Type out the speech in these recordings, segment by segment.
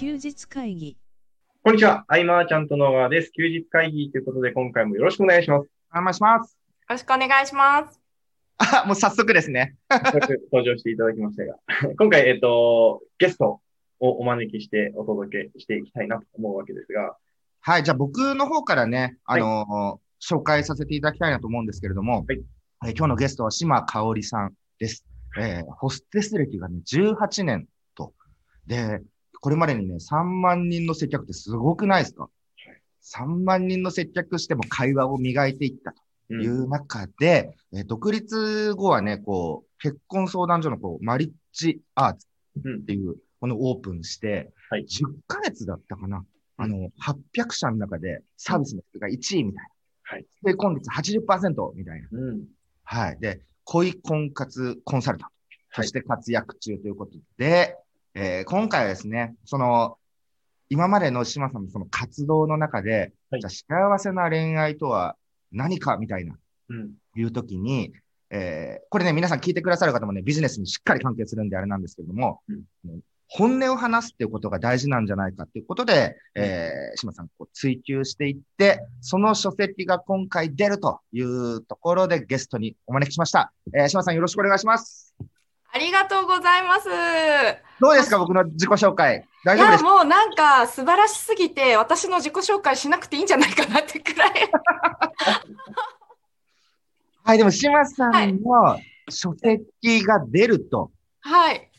休日会議。こんにちは。アイマーちゃんと野川です。休日会議ということで、今回もよろしくお願いします。お願いします。よろしくお願いします。あ、もう早速ですね。早速登場していただきましたが、今回、えっ、と、ゲストをお招きしてお届けしていきたいなと思うわけですが、はい、じゃあ僕の方からね、あのー紹介させていただきたいなと思うんですけれども、はいえー今日のゲストは島香織さんです。えーホステス歴がね、18年と。で、これまでにね、3万人の接客ってすごくないですか ?3 万人の接客しても会話を磨いていったとうんいう中で、えー独立後はね、こう、結婚相談所のこうマリッジアーツうんっていう、このオープンして、はい10ヶ月だったかな。あの、800社の中でサービスの人が1位みたいな。はい。で、今月80%みたいな。うん。はい。で、恋婚活コンサルタントはいとして活躍中ということで、えー今回はですね、その、今までの島さんのその活動の中で、はいじゃあ幸せな恋愛とは何かみたいな、うん。いうときに、えーこれね、皆さん聞いてくださる方もね、ビジネスにしっかり関係するんであれなんですけれども、うん本音を話すっていうことが大事なんじゃないかっていうことで、えー、島さんこう追求していって、その書籍が今回出るというところでゲストにお招きしました。えー、島さんよろしくお願いします。ありがとうございます。どうですか僕の自己紹介。大いや、丈夫ですか？もうなんか素晴らしすぎて、私の自己紹介しなくていいんじゃないかなってくらい。はい、でも島さんの書籍が出ると、はい。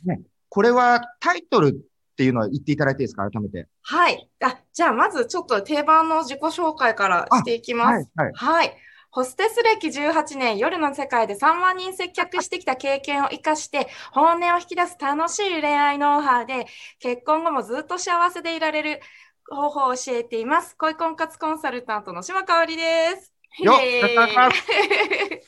これはタイトルっていうのは言っていただいていいですか？改めて。はい。あ、じゃあまずちょっと定番の自己紹介からしていきます。はい、はい。はい。ホステス歴18年、夜の世界で3万人接客してきた経験を生かして、本音を引き出す楽しい恋愛ノウハウで、結婚後もずっと幸せでいられる方法を教えています。恋婚活コンサルタントの島香織です。よっ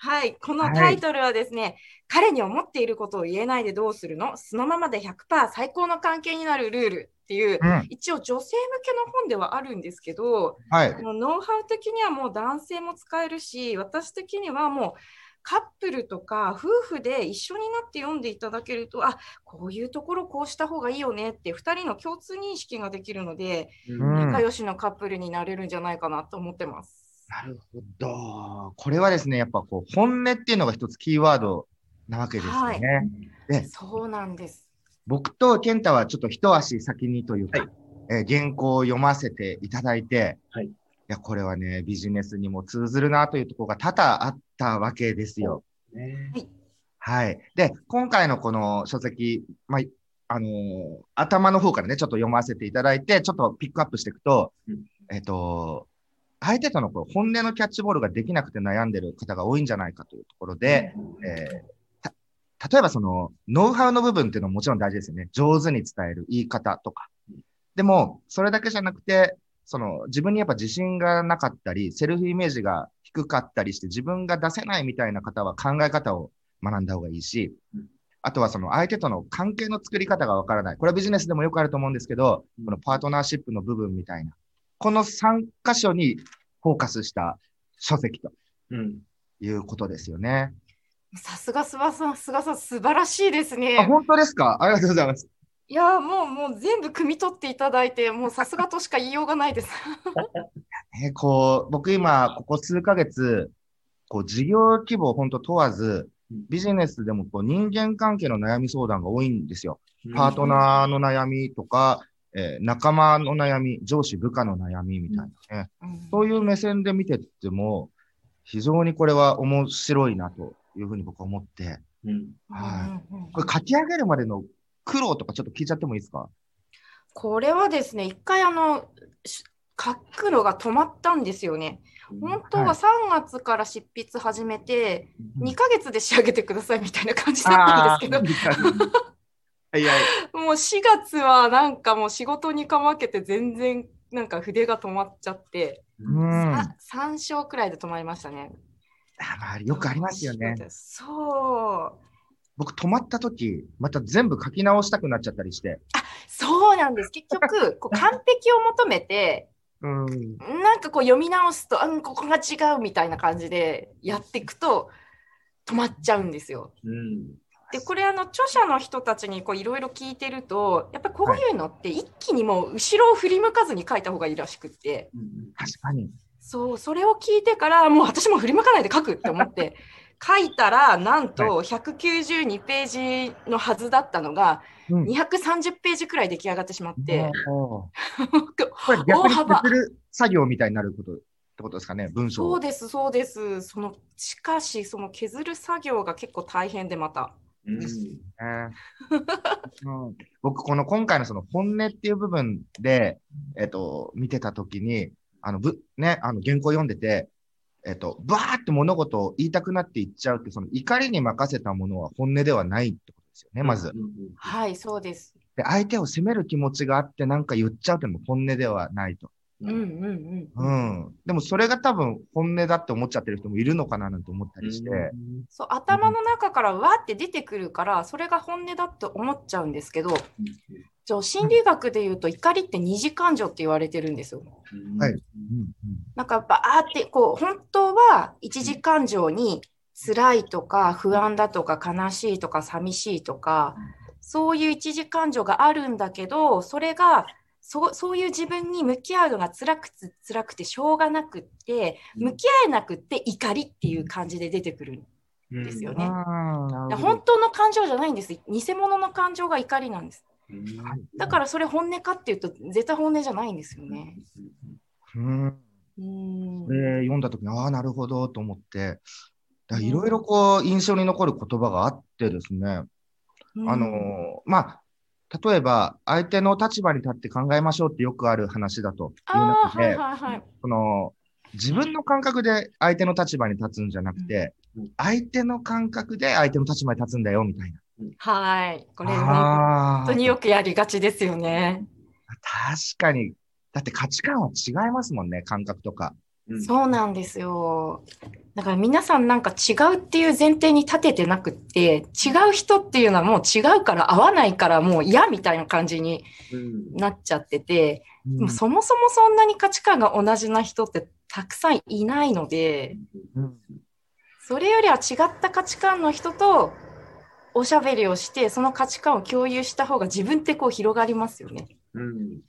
はい。このタイトルはですね、彼に思っていることを言えないでどうするの？そのままで100%最高の関係になるルールっていう、うん。一応女性向けの本ではあるんですけど、はい。もうノウハウ的にはもう男性も使えるし、私的にはもうカップルとか夫婦で一緒になって読んでいただけると、あこういうところこうした方がいいよねって2人の共通認識ができるので、うん仲良しのカップルになれるんじゃないかなと思ってます。なるほど。これはですね、やっぱこう、本音っていうのが一つキーワードなわけですよね。でそうなんです。僕と健太はちょっと一足先にというか、はいえー原稿を読ませていただいて、はいや、これはね、ビジネスにも通ずるなというところが多々あったわけですよ。ねはい。で、今回のこの書籍、まあ、あのー頭の方からね、ちょっと読ませていただいて、ちょっとピックアップしていくと、うんえっ、と、相手とのこう本音のキャッチボールができなくて悩んでる方が多いんじゃないかというところで、えーた例えばその、ノウハウの部分っていうのももちろん大事ですよね。上手に伝える言い方とか。でも、それだけじゃなくて、その、自分にやっぱ自信がなかったり、セルフイメージが低かったりして、自分が出せないみたいな方は考え方を学んだ方がいいしうん、あとはその相手との関係の作り方がわからない。これはビジネスでもよくあると思うんですけど、うんこのパートナーシップの部分みたいな。この3箇所にフォーカスした書籍とうん。いうことですよね。さすが菅さん、菅さん、素晴らしいですあ、ね。本当ですか？ありがとうございます。いや、もう、もう全部汲み取っていただいて、もうさすがとしか言いようがないです。えーこう、僕今、ここ数ヶ月、こう、事業規模を本当問わずうん、ビジネスでもこう人間関係の悩み相談が多いんですよ。パートナーの悩みとか、えー仲間の悩み、上司部下の悩みみたいなね。そういう目線で見てっても、非常にこれは面白いなというふうに僕は思って、うん。はい。これ書き上げるまでの苦労とかちょっと聞いちゃってもいいですか？これはですね、一回あの、し書くのが止まったんですよね。本当ははい。3月から執筆始めて、うん。2ヶ月で仕上げてくださいみたいな感じだったんですけど、あーいやいもう4月はなんかもう仕事にかまけて全然なんか筆が止まっちゃって、うん。あさ3章くらいで止まりましたね。まあ、よくありますよね。そう。僕止まった時、また全部書き直したくなっちゃったりして。そうなんです。結局、こう完璧を求めて、うん。なんかこう読み直すと、うん、ここが違うみたいな感じでやっていくと止まっちゃうんですよ。うん。でこれあの著者の人たちにこういろいろ聞いてるとやっぱりこういうのって一気にもう後ろを振り向かずに書いた方がいいらしくって確かに。そうそれを聞いてからもう私も振り向かないで書くって思って 書いたらなんと192ページのはずだったのがうん。230ページくらい出来上がってしまって、おーこれ逆に大幅する作業みたいになることってことですかね、文章を。そうですそうです。そのしかしその削る作業が結構大変でまた。うん。ね。うん。僕、この今回のその本音っていう部分で、えっと、見てたときに、あの、ぶ、ね、あの、原稿読んでて、えっと、バーって物事を言いたくなって言っちゃうって、その怒りに任せたものは本音ではないってことですよね、まず。うんうんはいそうです。で、相手を責める気持ちがあってなんか言っちゃうっていうのも本音ではないと。うんうんうん。うん。でもそれが多分本音だって思っちゃってる人もいるのかななんて思ったりして。そう頭の中からわーって出てくるからそれが本音だって思っちゃうんですけど心理学で言うと怒りって二次感情って言われてるんですよ。はい。なんかバーってこう本当は一次感情に辛いとか不安だとか悲しいとか寂しいとかそういう一次感情があるんだけどそれがそうそういう自分に向き合うのが辛くて辛くてしょうがなくって向き合えなくって怒りっていう感じで出てくるうんですよね。本当の感情じゃないんです。偽物の感情が怒りなんです。うんはいだからそれ本音かっていうと絶対本音じゃないんですよね。うん。うんこれ読んだときに、ああ、なるほどと思って、だいろいろこう、印象に残る言葉があってですね、あのーまあ、例えば、相手の立場に立って考えましょうってよくある話だという中で、はいはいはい。その、自分の感覚で相手の立場に立つんじゃなくてうん、相手の感覚で相手の立場に立つんだよ、みたいな。はい。これね、本当によくやりがちですよね。確かに。だって価値観は違いますもんね、感覚とか。うんそうなんですよ。だから皆さんなんか違うっていう前提に立ててなくって、違う人っていうのはもう違うから合わないからもう嫌みたいな感じにうんなっちゃってて、うんでもそもそもそんなに価値観が同じな人ってたくさんいないので、うんそれよりは違った価値観の人とおしゃべりをして、その価値観を共有した方が自分ってこう広がりますよね。うん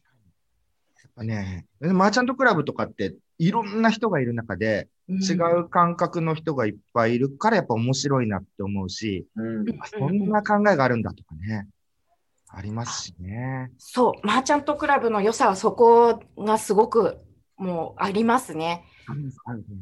ね、マーチャントクラブとかっていろんな人がいる中で違う感覚の人がいっぱいいるからやっぱ面白いなって思うし、うんあそんな考えがあるんだとかね、ありますしね。そう、マーチャントクラブの良さはそこがすごくもうありますね。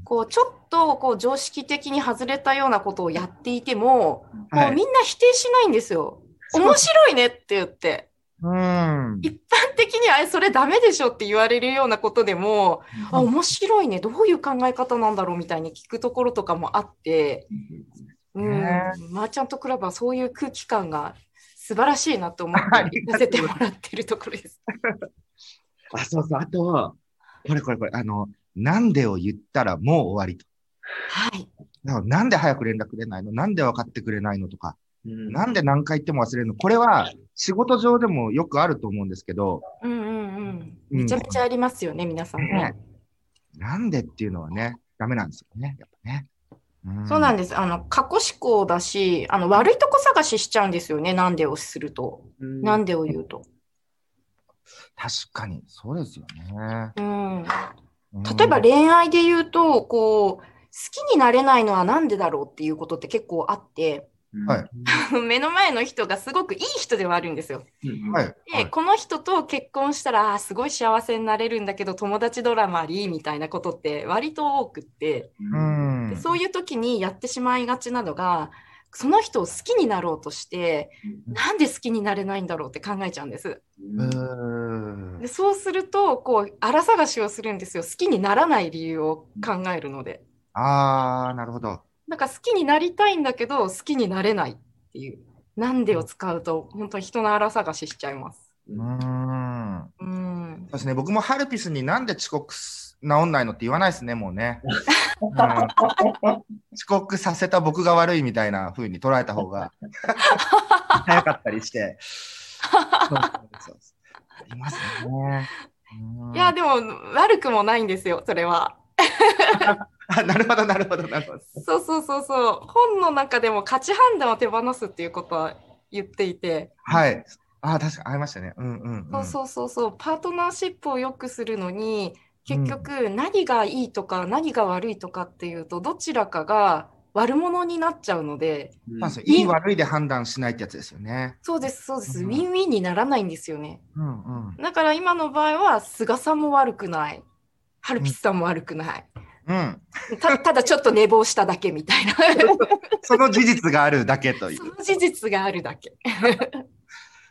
こうちょっとこう常識的に外れたようなことをやっていても、はいもうみんな否定しないんですよ。面白いねって言って。うん。一般的にあれそれダメでしょって言われるようなことでも、あ、面白いね。どういう考え方なんだろうみたいに聞くところとかもあって、うん、ねマーチャントクラブはそういう空気感が素晴らしいなと思っ あて行かせてもらってるところです。あ、そうそう。あとは、これこれこれ、あの、なんでを言ったらもう終わりと。はい。だからなんで早く連絡くれないの？なんで分かってくれないのとか、うんなんで何回言っても忘れるの？これは仕事上でもよくあると思うんですけど、うんうんうん。めちゃめちゃありますよね、皆さんねね。なんでっていうのはね、ダメなんですよね、やっぱね。うんそうなんです。あの、過去思考だし、あの、悪いとこ探ししちゃうんですよね、なんでをすると。うんなんでを言うと。確かに、そうですよね。うん。うん。例えば恋愛で言うと、こう、好きになれないのはなんでだろうっていうことって結構あって、はい。目の前の人がすごくいい人ではあるんですよ。うんはい。で、この人と結婚したら、すごい幸せになれるんだけど、友達ドラマありみたいなことって割と多くって、うん。でそういう時にやってしまいがちなのが、その人を好きになろうとして、なんで好きになれないんだろうって考えちゃうんです。うーんでそうすると、こう、荒探しをするんですよ。好きにならない理由を考えるので。あー、なるほど。なんか好きになりたいんだけど、好きになれないっていう。なんでを使うと、本当に人の荒探ししちゃいます。うーん。うん。そうですね、僕もハルピスになんで遅刻す治んないのって言わないですね、もうね。うん遅刻させた僕が悪いみたいな風に捉えた方が早かったりして。そうそうそうありますね。うんいや、でも悪くもないんですよ、それは。あ なるほど、なるほど、なるほど。そうそうそうそう。本の中でも価値判断を手放すっていうことは言っていて、はい。あ、確かにありましたね。うんうん、うん。そうそうそうそう、パートナーシップを良くするのに、結局何がいいとか何が悪いとかっていうと、どちらかが悪者になっちゃうので、ういい悪いで判断しないってやつですよね。そうです、そうです。うんウィンウィンにならないんですよね。うんうん。だから今の場合は、菅さんも悪くない。ハルピスさんも悪くない。うん。たただちょっと寝坊しただけみたいな。その事実があるだけという。その事実があるだけ。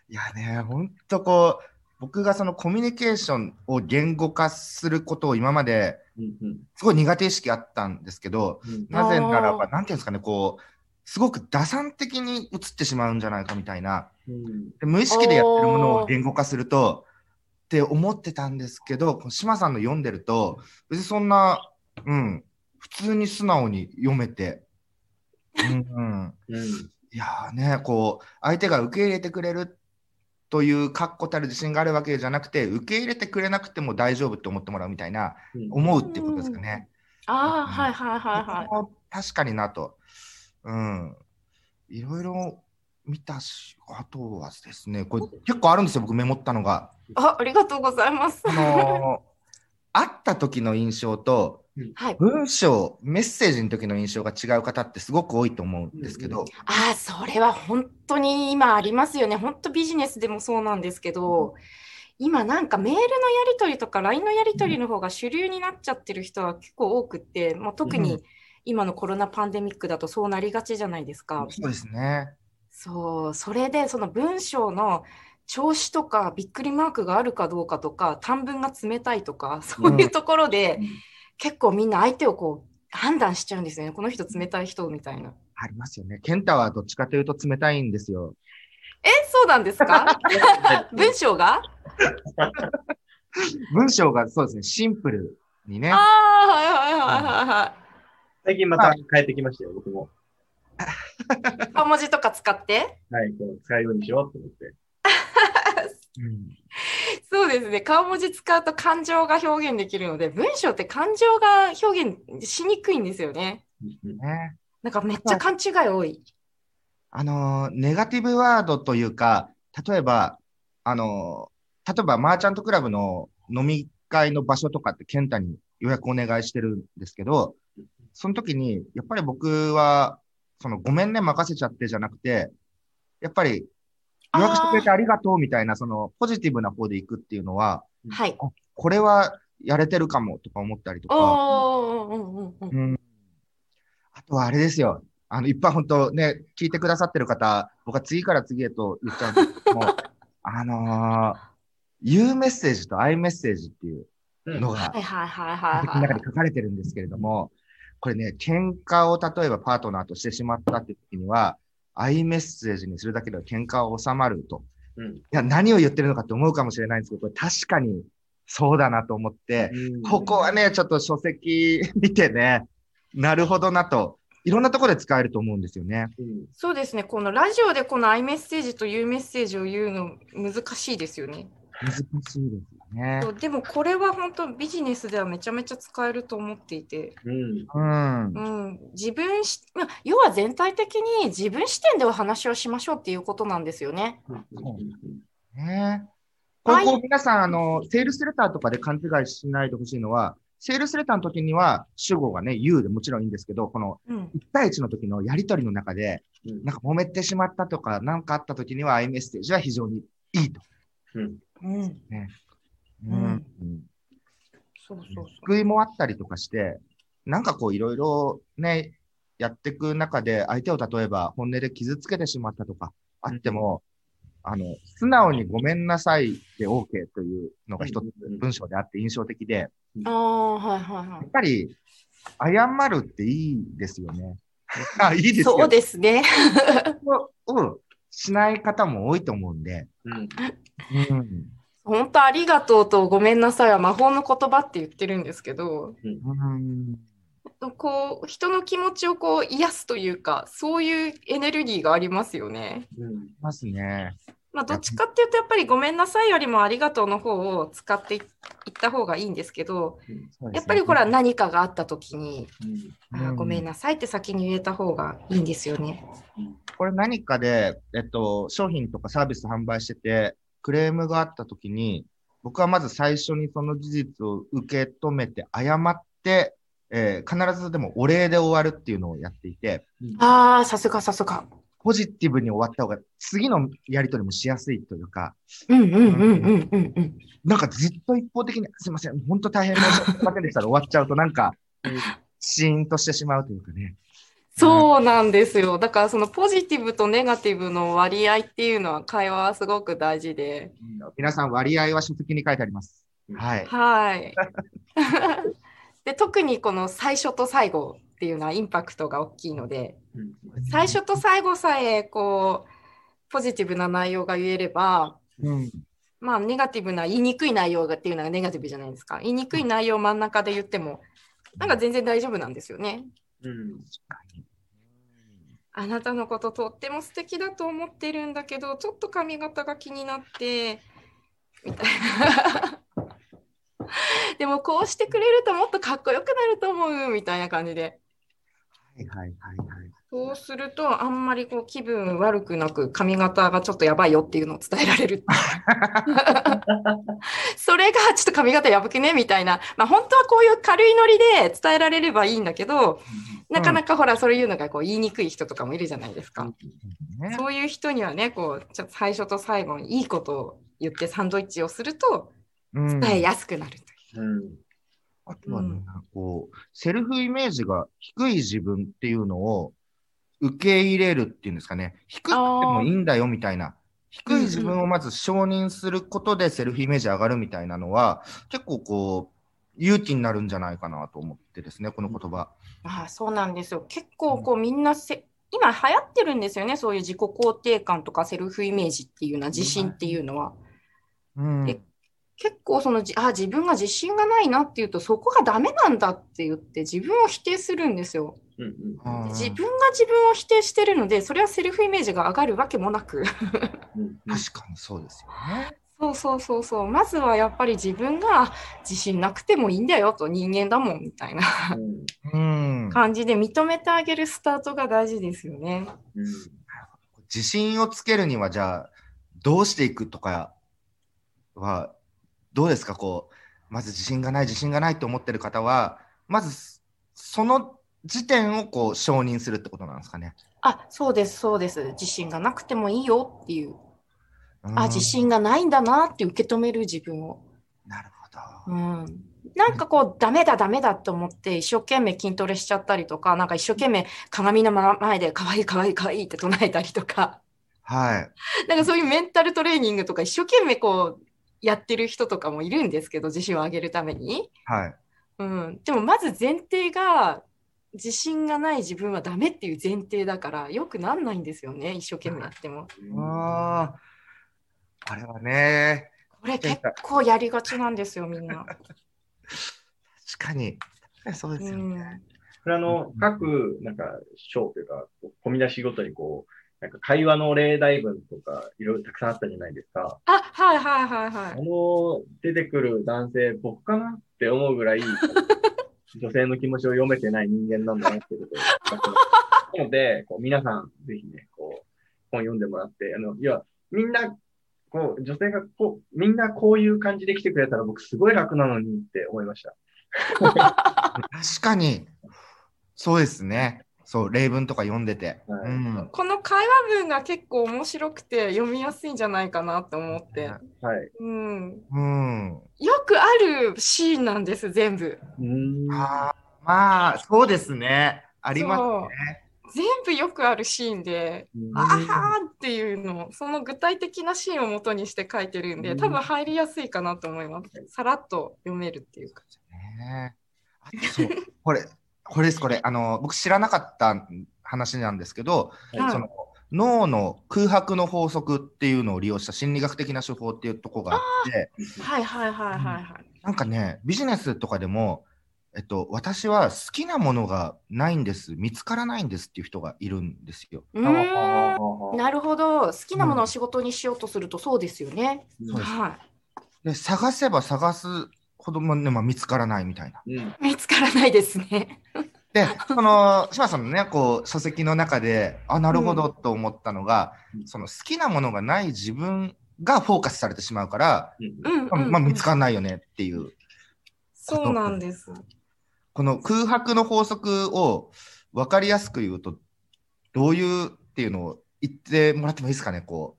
いやね、ほんとこう、僕がそのコミュニケーションを言語化することを今までうんうん。すごい苦手意識あったんですけど、うん。なぜならば、なんていうんですかね、こう、すごく打算的に映ってしまうんじゃないかみたいな、うん。で無意識でやってるものを言語化すると、って思ってたんですけど、この島さんの読んでると、別にそんな、うん、普通に素直に読めて、うん、うん。うんいやーね、こう、相手が受け入れてくれるという確固たる自信があるわけじゃなくて、受け入れてくれなくても大丈夫って思ってもらうみたいな、うん思うってことですかね。ああ、うんはいはいはいはい。確かになと。うん。いろいろ見たし、あとはですね、これ結構あるんですよ、僕メモったのが。あ、ありがとうございます。あのー会った時の印象と、はい。文章、メッセージの時の印象が違う方ってすごく多いと思うんですけど、ああ、それは本当に今ありますよね。本当ビジネスでもそうなんですけど、今なんかメールのやり取りとか LINE のやり取りの方が主流になっちゃってる人は結構多くって、もう特うに今のコロナパンデミックだとそうなりがちじゃないですか。そうですね。そう、それでその文章の調子とかびっくりマークがあるかどうかとか、短文が冷たいとか、そういうところで、うん結構みんな相手をこう判断しちゃうんですよね。この人冷たい人みたいな。ありますよね。ケンタはどっちかというと冷たいんですよ。え、そうなんですか？文章が？文章がそうですね、シンプルにねあ。あ、はいはいはいはいは最近また変えてきましたよ、僕も。い。小文字とか使って？はい、こう使うようにしようと思って。うんそうですね。顔文字使うと感情が表現できるので、文章って感情が表現しにくいんですよね。うんねなんかめっちゃ勘違い多い。あのーネガティブワードというか、例えば、あのー例えばマーチャントクラブの飲み会の場所とかってケンタに予約お願いしてるんですけど、その時に、やっぱり僕は、そのごめんね任せちゃってじゃなくて、やっぱり予約してくれてありがとうみたいな、そのポジティブな方で行くっていうのは、はい。これはやれてるかもとか思ったりとか。あとはあれですよ。あの、いっぱい本当ね、聞いてくださってる方、僕は次から次へと言っちゃうんですけども、あのー、言うメッセージとアイメッセージっていううんのがはいはいはいはいのはい。中に書かれてるんですけれども、これね、喧嘩を例えばパートナーとしてしまったっていう時には、アイメッセージにするだけでは喧嘩は収まると。うんいや、何を言ってるのかって思うかもしれないんですけど、これ確かにそうだなと思って、うんここはね、ちょっと書籍見てね、なるほどなと、いろんなところで使えると思うんですよね。うんそうですね。このラジオでこのアイメッセージというメッセージを言うの難しいですよね。難しいですよねそ。うでもこれは本当ビジネスではめちゃめちゃ使えると思っていて、うんうん。うん、自分し、まあ、要は全体的に自分視点でお話をしましょうっていうことなんですよね。うんねこれこう皆さん、あの、セールスレターとかで勘違いしないでほしいのは、セールスレターの時には主語がね、you でもちろんいいんですけど、このうん、1対1の時のやりとりの中で、うんなんか揉めてしまったとか、なんかあった時には、アイメッセージは非常にいいと。うんうん、うんうんうんそうそうそう。救いもあったりとかして、なんかこういろいろね、やっていく中で相手を例えば本音で傷つけてしまったとかあっても、あの、素直にごめんなさいで OK というのが一つうんうんうん文章であって印象的で、ああ、はいはいはやっぱり謝るっていいですよね。あいいです。そうですね。うん。しない方も多いと思うんで。うんうん。本当ありがとうとごめんなさいは魔法の言葉って言ってるんですけど、うん。こう、人の気持ちをこう癒すというか、そういうエネルギーがありますよね。うんますね。まあ、どっちかっていうと、やっぱりごめんなさいよりもありがとうの方を使っていった方がいいんですけど、やっぱりほら、何かがあった時に、うん。あーごめんなさいって先に言えた方がいいんですよね。これ何かで、えっと、商品とかサービス販売してて、クレームがあったときに、僕はまず最初にその事実を受け止めて、謝って、えー必ずでもお礼で終わるっていうのをやっていて、ああ、さすがさすが。ポジティブに終わった方が、次のやり取りもしやすいというか、うんうんうんうんうんうん。なんかずっと一方的に、すいません、本当大変申し訳ませんでしたで終わっちゃうと、なんか、シーンとしてしまうというかね。そうなんですよ。だからそのポジティブとネガティブの割合っていうのは会話はすごく大事で。皆さん、割合は書籍に書いてあります。はい。はい。で特にこの最初と最後っていうのはインパクトが大きいので、うん最初と最後さえこうポジティブな内容が言えれば、うん。まあネガティブな言いにくい内容がっていうのがネガティブじゃないですか。言いにくい内容を真ん中で言ってもなんか全然大丈夫なんですよね。うんあなたのこととっても素敵だと思ってるんだけど、ちょっと髪型が気になって、みたいな。でもこうしてくれるともっとかっこよくなると思うみたいな感じで。はいはいはいはい。そうするとあんまりこう気分悪くなく髪型がちょっとやばいよっていうのを伝えられる。それがちょっと髪型やばくねみたいな。まあ本当はこういう軽いノリで伝えられればいいんだけど、なかなかほらそういうのがこう言いにくい人とかもいるじゃないですか。ね、そういう人にはね、こう、ちょっと最初と最後にいいことを言ってサンドイッチをするとうん伝えやすくなるという。うんあとはね、うんこう、セルフイメージが低い自分っていうのを受け入れるっていうんですかね。低くてもいいんだよみたいな。低い自分をまず承認することでセルフイメージ上がるみたいなのは、結構こう、勇気になるんじゃないかなと思ってですね、この言葉。ああそうなんですよ。結構こうみんなせ今流行ってるんですよね。そういう自己肯定感とかセルフイメージっていうのは自信っていうのは。うん。で結構そのじあ自分が自信がないなっていうとそこがダメなんだって言って自分を否定するんですよ。うんうん自分が自分を否定してるのでそれはセルフイメージが上がるわけもなく。うん確かにそうですよね。そうそうそうそう。まずはやっぱり自分があ自信なくてもいいんだよと人間だもんみたいなうんうん。感じで認めてあげるスタートが大事ですよね。うん自信をつけるには、じゃあ、どうしていくとかは、どうですか？こう、まず自信がない、自信がないと思ってる方は、まず、その時点をこう承認するってことなんですかね？あ、そうです、そうです。自信がなくてもいいよっていう。うんあ、自信がないんだなって受け止める自分を。なるほど。うん。なんかこう、ダメだ、ダメだと思って、一生懸命筋トレしちゃったりとか、なんか一生懸命鏡の前で、可愛い可愛い可愛いって唱えたりとか、はい。なんかそういうメンタルトレーニングとか、一生懸命こう、やってる人とかもいるんですけど、自信を上げるために。はい。うん。でも、まず前提が、自信がない自分はダメっていう前提だから、よくなんないんですよね、一生懸命やっても。ああ、あれはね、これ結構やりがちなんですよ、みんな。確かに。そうですようんね。これあの、各、なんか、章というか、こう込み出しごとにこう、なんか会話の例題文とか、いろいろたくさんあったじゃないですか。あ、はいはいはいはあい。の、出てくる男性、僕かなって思うぐらい、女性の気持ちを読めてない人間なんだなっていうことをなので、こう皆さん、ぜひね、こう、本読んでもらって、あの、要は、みんな、こう、女性がこう、みんなこういう感じで来てくれたら僕すごい楽なのにって思いました。確かに。そうですね。そう、例文とか読んでて。この会話文が結構面白くて読みやすいんじゃないかなと思って。はい。うん。うん。よくあるシーンなんです、全部。うーん。あーまあ、そうですね。ありますね。全部よくあるシーンで、うんあはーっていうのを、その具体的なシーンを元にして書いてるんで、多分入りやすいかなと思います。さらっと読めるっていうか。ねあとそう、これ、これです、これ。あの、僕知らなかった話なんですけど、はいその脳の空白の法則っていうのを利用した心理学的な手法っていうところがあって、はいはいはいはいはい。なんかね、ビジネスとかでも、えっと、私は好きなものがないんです、見つからないんですっていう人がいるんですよ。なるほど。好きなものを仕事にしようとするとそうですよね。そうですはで、探せば探すほども、ねまあ、見つからないみたいな。うん。い。見つからないですね。で、その、島さんのね、こう、書籍の中で、あ、なるほどと思ったのが、うんその好きなものがない自分がフォーカスされてしまうから、うん。まあ、見つからないよねっていう、そうなんです。この空白の法則を分かりやすく言うと、どういうっていうのを言ってもらってもいいですかね、こ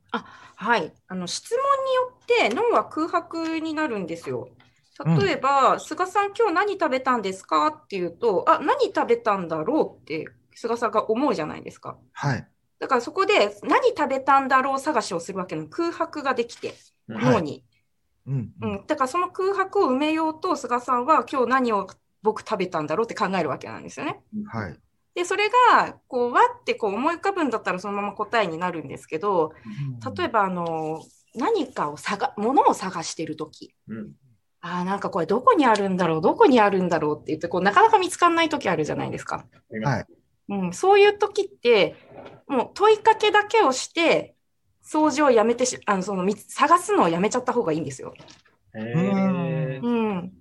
はい。あの質問によって脳は空白になるんですよ。例えば、菅さん、今日何食べたんですか？っていうと、あ、何食べたんだろうって菅さんが思うじゃないですか。う。はい。だからそこで何食べたんだろう探しをするわけの空白ができて、うんはい脳に。うん。う。ん、だからその空白を埋めようと菅さんは今日何を僕食べたんだろうって考えるわけなんですよね。はい。で、それがこうわってこう思い浮かぶんだったらそのまま答えになるんですけど、例えばあの何かを探、物を探してるとき、うん。ああ、なんかこれどこにあるんだろう、どこにあるんだろうって言ってこうなかなか見つかんないときあるじゃないですか。はい。うん、そういうときって、もう問いかけだけをして、掃除をやめてし、あのその見つ探すのをやめちゃった方がいいんですよ。へーうん。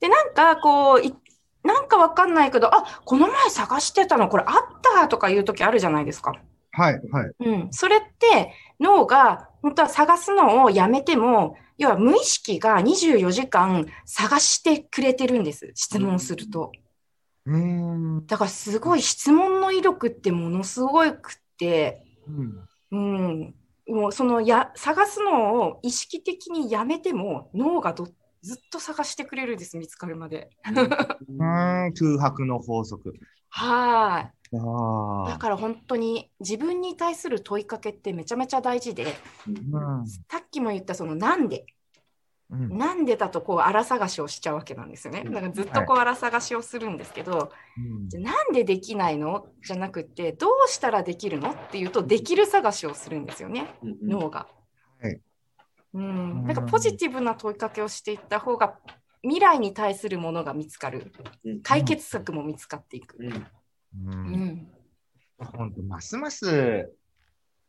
で、なんかこう、いなんかわかんないけど、あ、この前探してたの、これあったとかいうときあるじゃないですか。はい。はい。うん。それって脳が本当は探すのをやめても、要は無意識が24時間探してくれてるんです。質問すると。うーん。だからすごい質問の威力ってものすごくって、うんうん。もうそのや探すのを意識的にやめても脳がどずっと探してくれるんです、見つかるまで。うーん。空白の法則。はい。ああ。だから本当に自分に対する問いかけってめちゃめちゃ大事で、うん。さっきも言ったそのなんで、うん。なんでだとこう荒探しをしちゃうわけなんですよね。だからずっとこう荒探しをするんですけど、じゃあなんでできないのじゃなくて、どうしたらできるのっていうと、できる探しをするんですよね、うんうん脳が。はいうん。だからポジティブな問いかけをしていった方が、未来に対するものが見つかる。うん解決策も見つかっていく。うんう。うんん。本当ますます、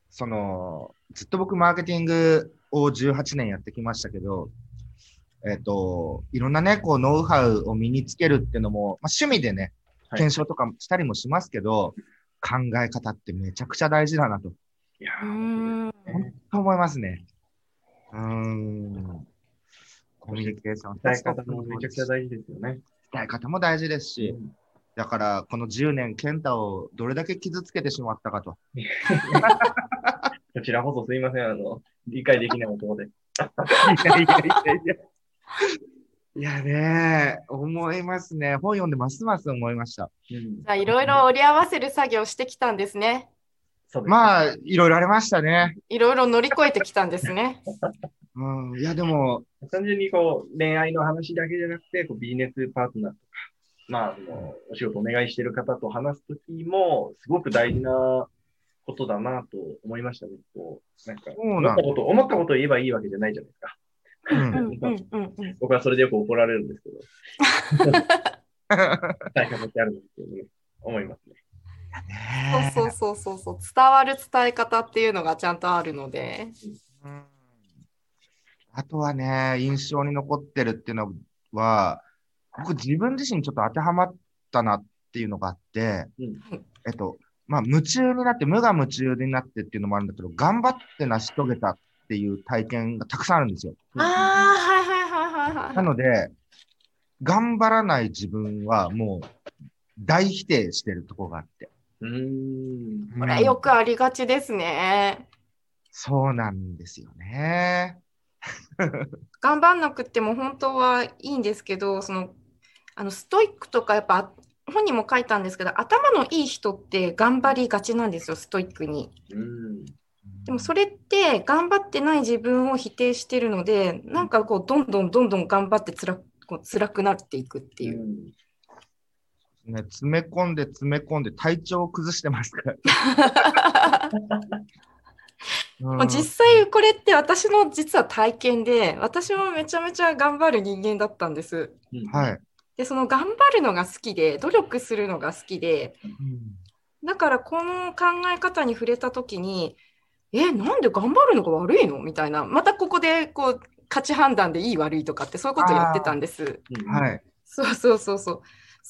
その、ずっと僕、マーケティングを18年やってきましたけど、えっ、と、いろんなね、こう、ノウハウを身につけるっていうのも、まあ、趣味でね、はい検証とかもしたりもしますけど、考え方ってめちゃくちゃ大事だなと、いやうーん。と思いますね。うーん。コミュニケーション。伝え方もめちゃくちゃ大事ですよね。伝え方も大事ですし、だから、この10年、健太をどれだけ傷つけてしまったかと。こちらこそすいません、あの、理解できない男で。いやいやいやいや。いやね、思いますね。本読んでますます思いました。うんじゃあ、いろいろ折り合わせる作業をしてきたんですね。そうですまあ、いろいろありましたね。いろいろ乗り越えてきたんですね。うん、いや、でも、単純にこう恋愛の話だけじゃなくて、こうビジネスパートナーとか、まあ、そのお仕事お願いしている方と話すときも、すごく大事なことだなと思いましたね。こうなんかそうなん思ったこと、思ったことを言えばいいわけじゃないじゃないですか。う。うんんうんうんうん。僕はそれでよく怒られるんですけど、伝え方ってあるんですけどね、思いますね。そうそうそうそうそう。伝わる伝え方っていうのがちゃんとあるので。うんあとはね、印象に残ってるっていうのは、僕自分自身ちょっと当てはまったなっていうのがあって、うんえっと、まあ、夢中になって、無我夢中になってっていうのもあるんだけど、頑張って成し遂げたっていう体験がたくさんあるんですよ。ああ、はいはいはいはいは。ないので、頑張らない自分はもう大否定してるところがあって。うーん。これよくありがちですね。そうなんですよね。頑張んなくても本当はいいんですけど、その、あのストイックとかやっぱ本にも書いたんですけど、頭のいい人って頑張りがちなんですよ、ストイックに。うん。でもそれって頑張ってない自分を否定してるので、なんかこうどんどんどんどん頑張ってつらこう辛くなっていくっていう。うんね、詰め込んで詰め込んで体調を崩してますから。うんもう実際これって私の実は体験で、私もめちゃめちゃ頑張る人間だったんです。うんはい。で、その頑張るのが好きで、努力するのが好きで、だからこの考え方に触れたときに、え、なんで頑張るのが悪いの？みたいな。またここで、こう、価値判断でいい悪いとかってそういうことやってたんです。うんはい。そうそうそうそう。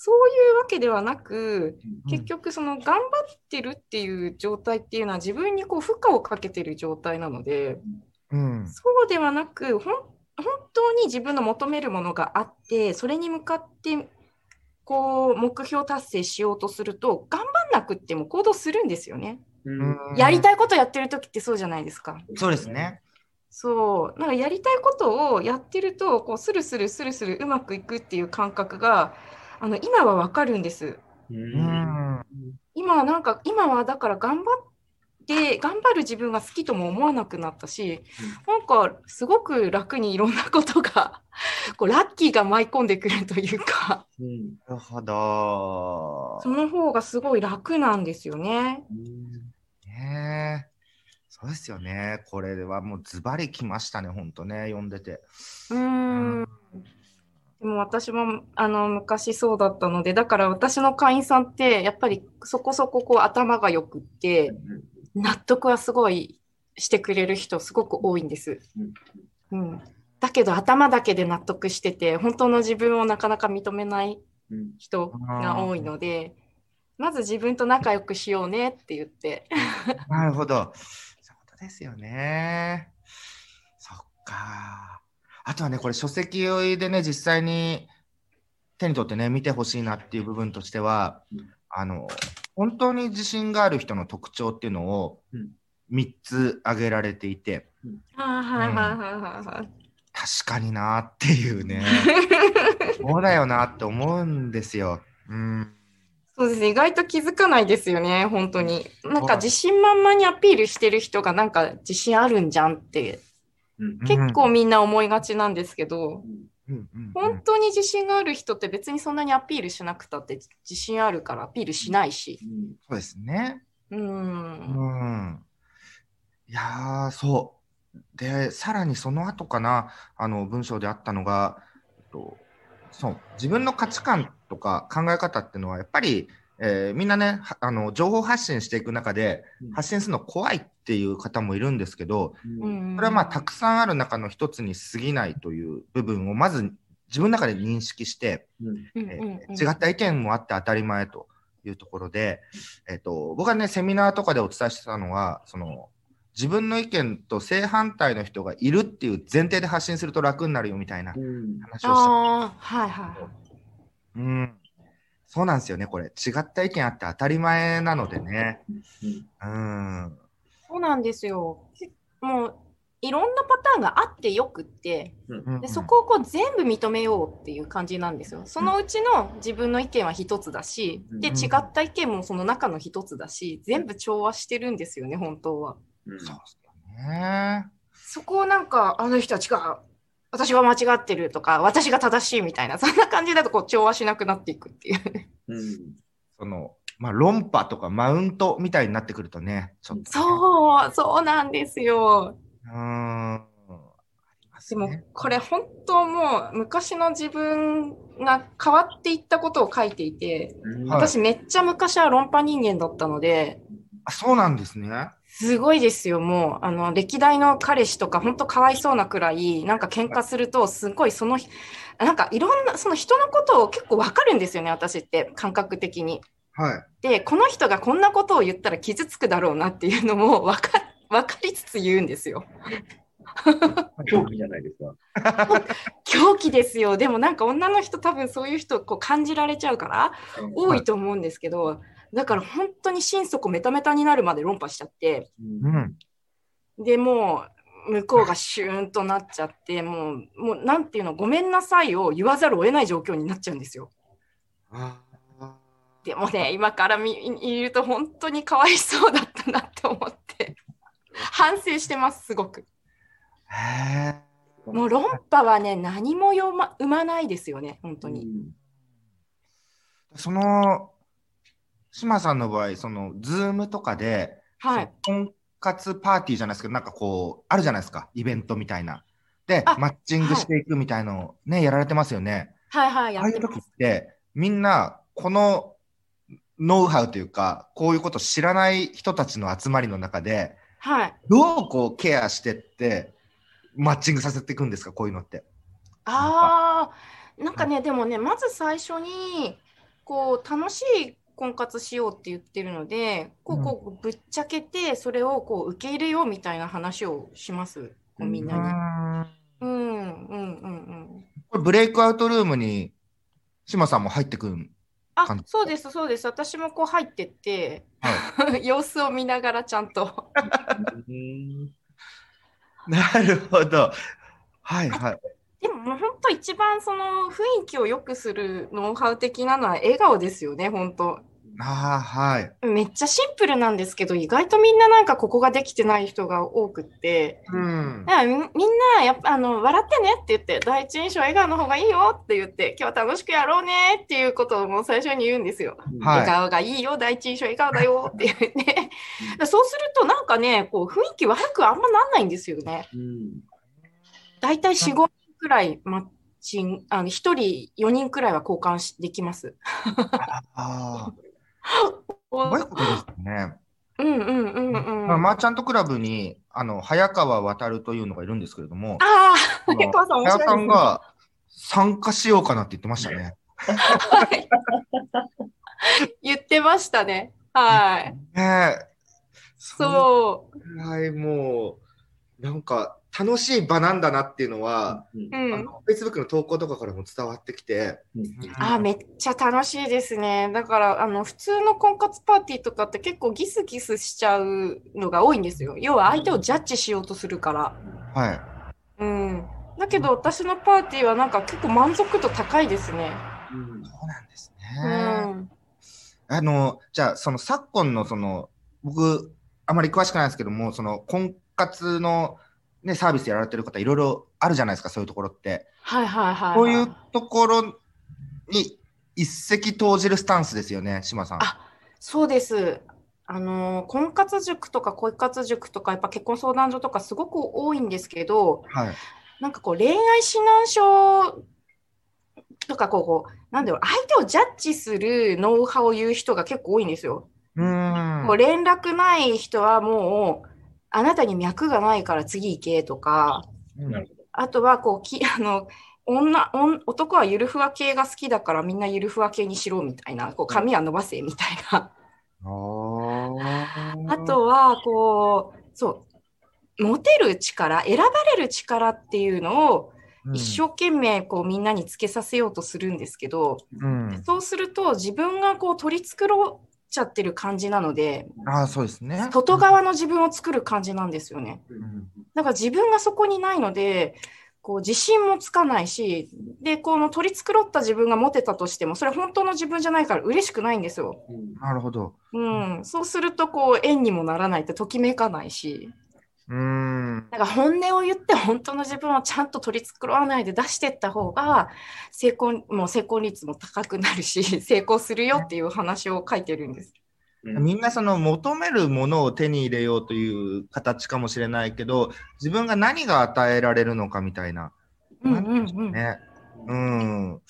そういうわけではなく、結局その頑張ってるっていう状態っていうのは自分にこう負荷をかけてる状態なので、うん。そうではなく、本当に自分の求めるものがあって、それに向かってこう目標達成しようとすると、頑張んなくっても行動するんですよね。うんやりたいことやってる時ってそうじゃないですか。そうですね。そう、なんかやりたいことをやってると、こうスルスルスルスルうまくいくっていう感覚が、あの今はわかるんです。ううんん。今はなんか、今はだから頑張って、頑張る自分が好きとも思わなくなったし、なんかすごく楽にいろんなことが、こうラッキーが舞い込んでくるというか、うんなるほどそ。の方がすごい楽なんですよね。ねえ。そうですよね。これはもうズバリきましたね、本当ね、読んでて。うーん。でも私もあの昔そうだったので、だから私の会員さんってやっぱりそこそここう頭がよくって、納得はすごいしてくれる人すごく多いんです。うん。だけど頭だけで納得してて、本当の自分をなかなか認めないうん人が多いので、まず自分と仲良くしようねって言って。なるほど。そうですよね。そっか。あとはね、これ書籍でね、実際に手に取ってね、見てほしいなっていう部分としては、うんあの、本当に自信がある人の特徴っていうのをうん3つ挙げられていて、はいはいはいはいはい。確かになっていうね、そうだよなって思うんですよ。うん。そうですね、意外と気づかないですよね、本当に。なんか自信満々にアピールしてる人がなんか自信あるんじゃんってうん結構みんな思いがちなんですけど、本当に自信がある人って別にそんなにアピールしなくたって自信あるからアピールしないし。うんそうですね。う。うんん。いやー、そう。で、さらにその後かな、あの文章であったのが、えっとそう、自分の価値観とか考え方っていうのは、やっぱり、えーみんなね、はあの情報発信していく中で、うん発信するの怖いっていう方もいるんですけど、うんそれはまあ、たくさんある中の一つに過ぎないという部分を、まず自分の中で認識して、うんうんえうんうんー違った意見もあって当たり前というところで、えっと僕がね、セミナーとかでお伝えしてたのは、その自分の意見と正反対の人がいるっていう前提で発信すると楽になるよみたいなうん話をした。ああ、はいはい。うん、そうなんですよね、これ。違った意見あって当たり前なのでね。うん。そうなんですよ。もういろんなパターンがあってよくって、うんでそこをこう全部認めようっていう感じなんですよ。そのうちの自分の意見は一つだし、でうん違った意見もその中の一つだし、全部調和してるんですよね、本当は。うんそうですよね。そこをなんか、あの人は違う。私が間違ってるとか、私が正しいみたいな、そんな感じだとこう調和しなくなっていくっていう。うんその、まあ、論破とかマウントみたいになってくるとね、ちょっと、ね。そう、そうなんですよ。う。ーん。でもね。これ本当もう昔の自分が変わっていったことを書いていて、私めっちゃ昔は論破人間だったので、あそうなんですね。すごいですよ、もう、あの、歴代の彼氏とか、本当かわいそうなくらい、なんか喧嘩すると、すごいその、なんかいろんな、その人のことを結構わかるんですよね、私って、感覚的に。はい。で、この人がこんなことを言ったら傷つくだろうなっていうのも わか、わかりつつ言うんですよ。狂気じゃないですか。狂気ですよ。でもなんか女の人多分そういう人こう感じられちゃうから、多いと思うんですけど、だから本当に心底メタメタになるまで論破しちゃって、ううんん。でもう向こうがシューンとなっちゃって、もう、もうなんていうの、ごめんなさいを言わざるを得ない状況になっちゃうんですよ。あーでもね、今から見見ると本当にかわいそうだったなって思って、反省してます、すごく。もう論破はね、何も読ま生まないですよね、本当に。その、島さんの場合、その、ズームとかで、はい。婚活パーティーじゃないですけど、なんかこう、あるじゃないですか、イベントみたいな。で、あマッチングしていくみたいのをね、やられてますよね。はいはい、やああいう時っってます。て、みんな、このノウハウというか、こういうこと知らない人たちの集まりの中で、はい。どうこうケアしてって、マッチングさせていくんですか、こういうのって。ああ、なんかね、でもね、まず最初に、こう、楽しい婚活しようって言ってるので、こう、こう、ぶっちゃけて、それをこう、受け入れようみたいな話をします。こうみんなに。うん、うん、うん、うん。これブレイクアウトルームに、島さんも入ってくるん。あそうです、そうです。私もこう入ってって、は 様子を見ながらちゃんと。うんなるほど。はいはい。でももう本当一番その雰囲気を良くするノウハウ的なのは笑顔ですよね、本当。ああ、はい。めっちゃシンプルなんですけど、意外とみんななんかここができてない人が多くって、うん。だからみみんなやっぱあの笑ってねって言って、第一印象笑顔の方がいいよって言って、今日は楽しくやろうねっていうことをもう最初に言うんですよ。はい笑顔がいいよ、第一印象笑顔だよって言って。そうするとなんかね、こう雰囲気悪くあんまなんないんですよね。うん大体4、5人くらいマッチング、あの1人4人くらいは交換しできます。ああ、すごいことですよね。うんうんうんうん。マーチャントクラブに、あの、早川渡というのがいるんですけれども、ああ、早川さん面白いね。んが参加しようかなって言ってましたね。はい言ってましたね。はい。ねえ。そう。う。ぐらいもう、なんか楽しい場なんだなっていうのは、うんうん。あの Facebook の投稿とかからも伝わってきて、あー、めっちゃ楽しいですね。だから、あの、普通の婚活パーティーとかって結構ギスギスしちゃうのが多いんですよ。要は相手をジャッジしようとするから。はい。うん。だけど、私のパーティーはなんか結構満足度高いですね。うんそうなんですうね。ん。あの、じゃあ、その昨今のその、僕、あまり詳しくないですけども、その婚活の、ね、サービスやられてる方、いろいろあるじゃないですか、そういうところって。はいはいはい。こういうところに一石投じるスタンスですよね、島さん。あそうです。あの、婚活塾とか恋活塾とか、やっぱ結婚相談所とかすごく多いんですけど、はい。なんかこう恋愛指南書とかこうこう、なんだろう、相手をジャッジするノウハウを言う人が結構多いんですよ。うーん。こう連絡ない人はもう、あなたに脈がないから次行けとか。あとはこう、き あの、女、女男はゆるふわ系が好きだからみんなゆるふわ系にしろみたいな、こう髪は伸ばせみたいな。あとは、こう、そう、モテる力、選ばれる力っていうのをうん一生懸命こうみんなにつけさせようとするんですけど、うん。そうすると自分がこう取り繕っちゃってる感じなので、ああ、そうですね。外側の自分を作る感じなんですよね。うんだから自分がそこにないので、こう自信もつかないし、で、この取り繕った自分がモテたとしても、それ本当の自分じゃないから嬉しくないんですよ。うんなるほど。うん。そうすると、こう、縁にもならないってときめかないし、うーん。だから本音を言って本当の自分をちゃんと取り繕わないで出していった方が、成功、もう成功率も高くなるし、成功するよっていう話を書いてるんです。うんみんなその求めるものを手に入れようという形かもしれないけど、自分が何が与えられるのかみたいな。うんうんうん。ね。うん。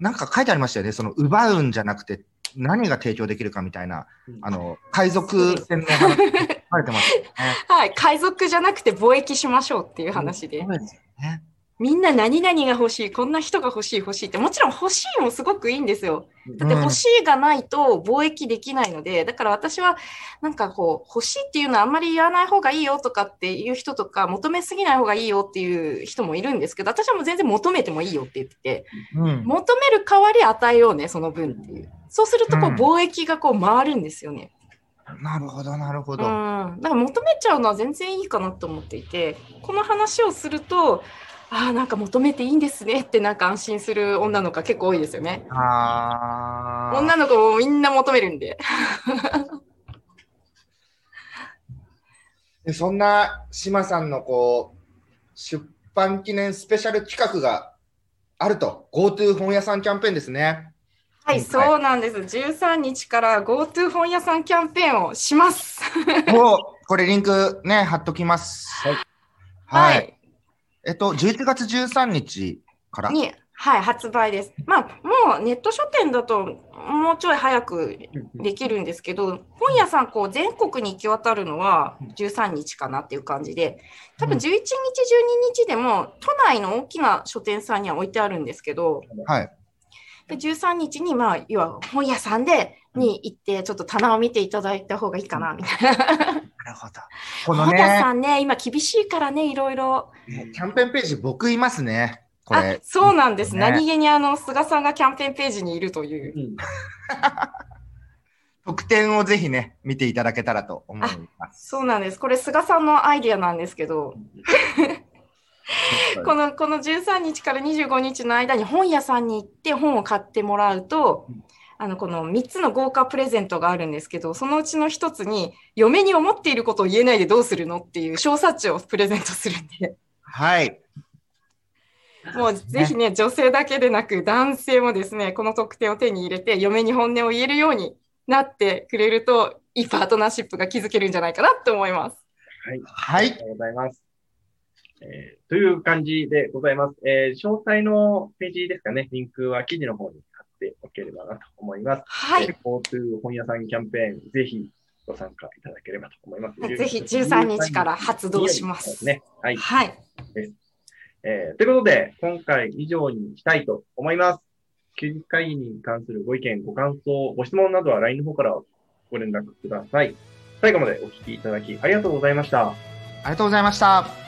なんか書いてありましたよね。その奪うんじゃなくて何が提供できるかみたいな、あの、海賊船の話書かれてましたよね。はい。海賊じゃなくて貿易しましょうっていう話でそ。うですよね。みんな何々が欲しい、こんな人が欲しい、欲しいって、もちろん欲しいもすごくいいんですよ。だってうん欲しいがないと貿易できないので、だから私はなんかこう、欲しいっていうのはあんまり言わない方がいいよとかっていう人とか、求めすぎない方がいいよっていう人もいるんですけど、私はもう全然求めてもいいよって言ってて、うん。求める代わり与えようね、その分っていう。そうするとこううん貿易がこう回るんですよね。なるほど、なるほうん。ど。だから求めちゃうのは全然いいかなと思っていて、この話をすると、ああ、なんか求めていいんですねってなんか安心する女の子が結構多いですよね。あー女の子もみんな求めるんで。でそんな島さんのこう出版記念スペシャル企画があると GoTo 本屋さんキャンペーンですね。はい、はいそうなんです。13日から GoTo 本屋さんキャンペーンをします。もうこれリンクね貼っときます。はい。はい。えっと11月13日からに、はい、発売です。まあ、もうネット書店だともうちょい早くできるんですけど、本屋さん、こう、全国に行き渡るのは13日かなっていう感じで、多分11日、12日でも、都内の大きな書店さんには置いてあるんですけど、はい。で13日に、まあ、要は本屋さんで、に行って、ちょっと棚を見ていただいた方がいいかな、みたいな。なるほど。この本屋ね、さんね、今厳しいからね、いろいろ。キャンペーンページ僕いますね。こあれ。、そうなんです。ね何気にあの、菅さんがキャンペーンページにいるという。うん 特典をぜひね、見ていただけたらと思います。そうなんです。これ、菅さんのアイディアなんですけど、この、この13日から25日の間に本屋さんに行って本を買ってもらうとうん、あの、この3つの豪華プレゼントがあるんですけど、そのうちの1つに、嫁に思っていることを言えないでどうするのっていう小冊子をプレゼントするんで、はい。もうぜひね、女性だけでなく男性もですね、この特典を手に入れて、嫁に本音を言えるようになってくれると、いいパートナーシップが築けるんじゃないかなって思います。はい。はいありが。とうございます。えーという感じでございます。えー詳細のページですかね、リンクは記事の方に貼っておければなと思います。はい。えー GoTo 本屋さんキャンペーン、ぜひご参加いただければと思います。ぜひ13日から発動しますね。はい。はい。えーということで、今回以上にしたいと思います。休日会議に関するご意見、ご感想、ご質問などは LINE の方からご連絡ください。最後までお聞きいただきありがとうございました。ありがとうございました。